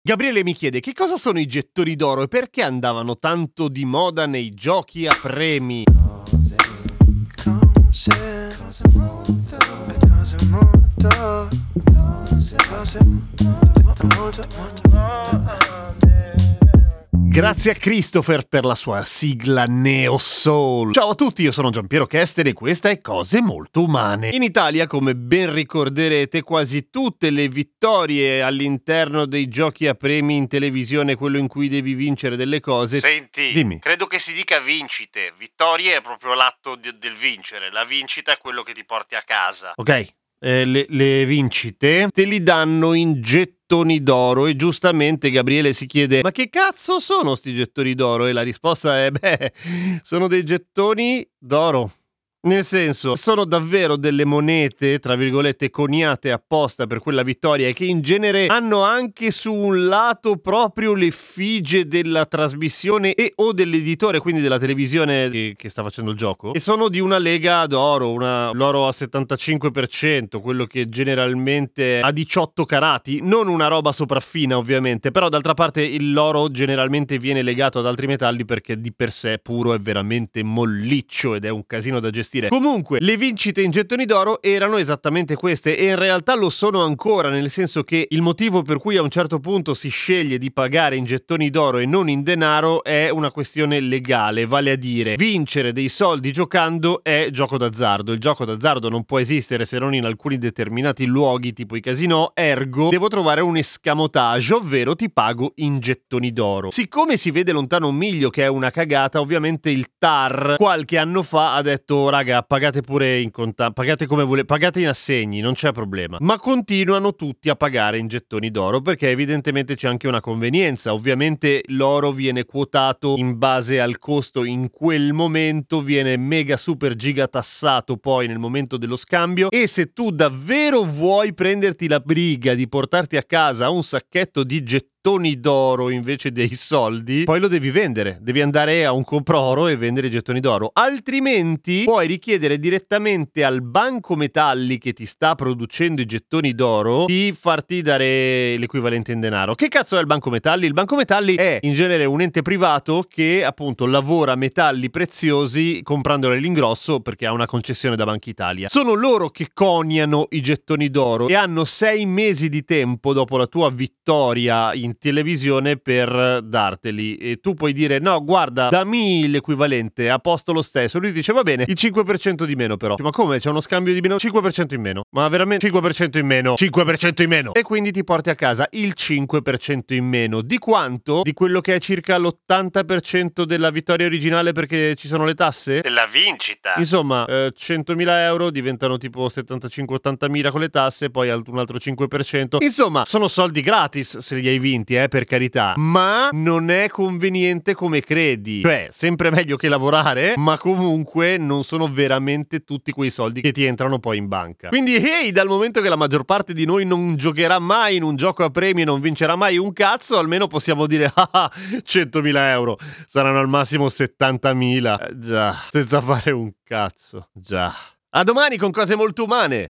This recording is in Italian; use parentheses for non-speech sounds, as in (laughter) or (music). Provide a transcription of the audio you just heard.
Gabriele mi chiede che cosa sono i gettoni d'oro e perché andavano tanto di moda nei giochi a premi. Cose, cose, molto, cose molto, cose molto, molto, molto, Grazie a Christopher per la sua sigla Neo Soul. Ciao a tutti, io sono Giampiero Kester e questa è Cose Molto Umane. In Italia, come ben ricorderete, quasi tutte le vittorie all'interno dei giochi a premi in televisione, quello in cui devi vincere delle cose. Senti, Dimmi. credo che si dica vincite. Vittorie è proprio l'atto di- del vincere. La vincita è quello che ti porti a casa. Ok, eh, le, le vincite te li danno in gettoni d'oro e giustamente Gabriele si chiede ma che cazzo sono sti gettoni d'oro? E la risposta è (laughs) beh, sono dei gettoni d'oro. Nel senso, sono davvero delle monete, tra virgolette, coniate apposta per quella vittoria e che in genere hanno anche su un lato proprio l'effigie della trasmissione e o dell'editore, quindi della televisione che, che sta facendo il gioco. E sono di una lega d'oro, una, l'oro a 75%, quello che generalmente ha 18 carati, non una roba sopraffina ovviamente, però d'altra parte l'oro generalmente viene legato ad altri metalli perché di per sé puro è veramente molliccio ed è un casino da gestire. Comunque, le vincite in gettoni d'oro erano esattamente queste e in realtà lo sono ancora, nel senso che il motivo per cui a un certo punto si sceglie di pagare in gettoni d'oro e non in denaro è una questione legale, vale a dire vincere dei soldi giocando è gioco d'azzardo. Il gioco d'azzardo non può esistere se non in alcuni determinati luoghi, tipo i casinò, ergo devo trovare un escamotage, ovvero ti pago in gettoni d'oro. Siccome si vede lontano un miglio che è una cagata, ovviamente il TAR qualche anno fa ha detto raga pagate pure in contanti, pagate come volete, pagate in assegni, non c'è problema. Ma continuano tutti a pagare in gettoni d'oro perché evidentemente c'è anche una convenienza. Ovviamente l'oro viene quotato in base al costo in quel momento, viene mega super giga tassato poi nel momento dello scambio e se tu davvero vuoi prenderti la briga di portarti a casa un sacchetto di gettoni d'oro invece dei soldi, poi lo devi vendere. Devi andare a un compro-oro e vendere i gettoni d'oro. Altrimenti puoi richiedere direttamente al banco metalli che ti sta producendo i gettoni d'oro di farti dare l'equivalente in denaro. Che cazzo è il banco metalli? Il banco metalli è in genere un ente privato che appunto lavora metalli preziosi comprandoli all'ingrosso perché ha una concessione da Banca Italia. Sono loro che coniano i gettoni d'oro e hanno sei mesi di tempo dopo la tua vittoria in televisione per darteli. E tu puoi dire: No, guarda, dammi l'equivalente, a posto lo stesso. Lui dice: Va bene, il 5% di meno, però. Ma come? C'è uno scambio di meno? 5% in meno. Ma veramente 5% in meno? 5% in meno. E quindi ti porti a casa il 5% in meno. Di quanto? Di quello che è circa l'80% della vittoria originale perché ci sono le tasse? Della vincita. Insomma, eh, 100.000 euro diventano tipo 75-80.000 con le tasse, poi un altro 5%. Insomma, sono soldi gratis se li hai vinti, eh, per carità. Ma non è conveniente come credi. Cioè, sempre meglio che lavorare, ma comunque non sono veramente tutti quei soldi che ti entrano poi in banca. Quindi, ehi, dal momento che la maggior parte di noi non giocherà mai in un gioco a premi e non vincerà mai un cazzo, almeno possiamo dire, (laughs) ah, 100.000 euro. Saranno al massimo 70.000. Eh, già, senza fare un cazzo. Già. A domani con cose molto umane.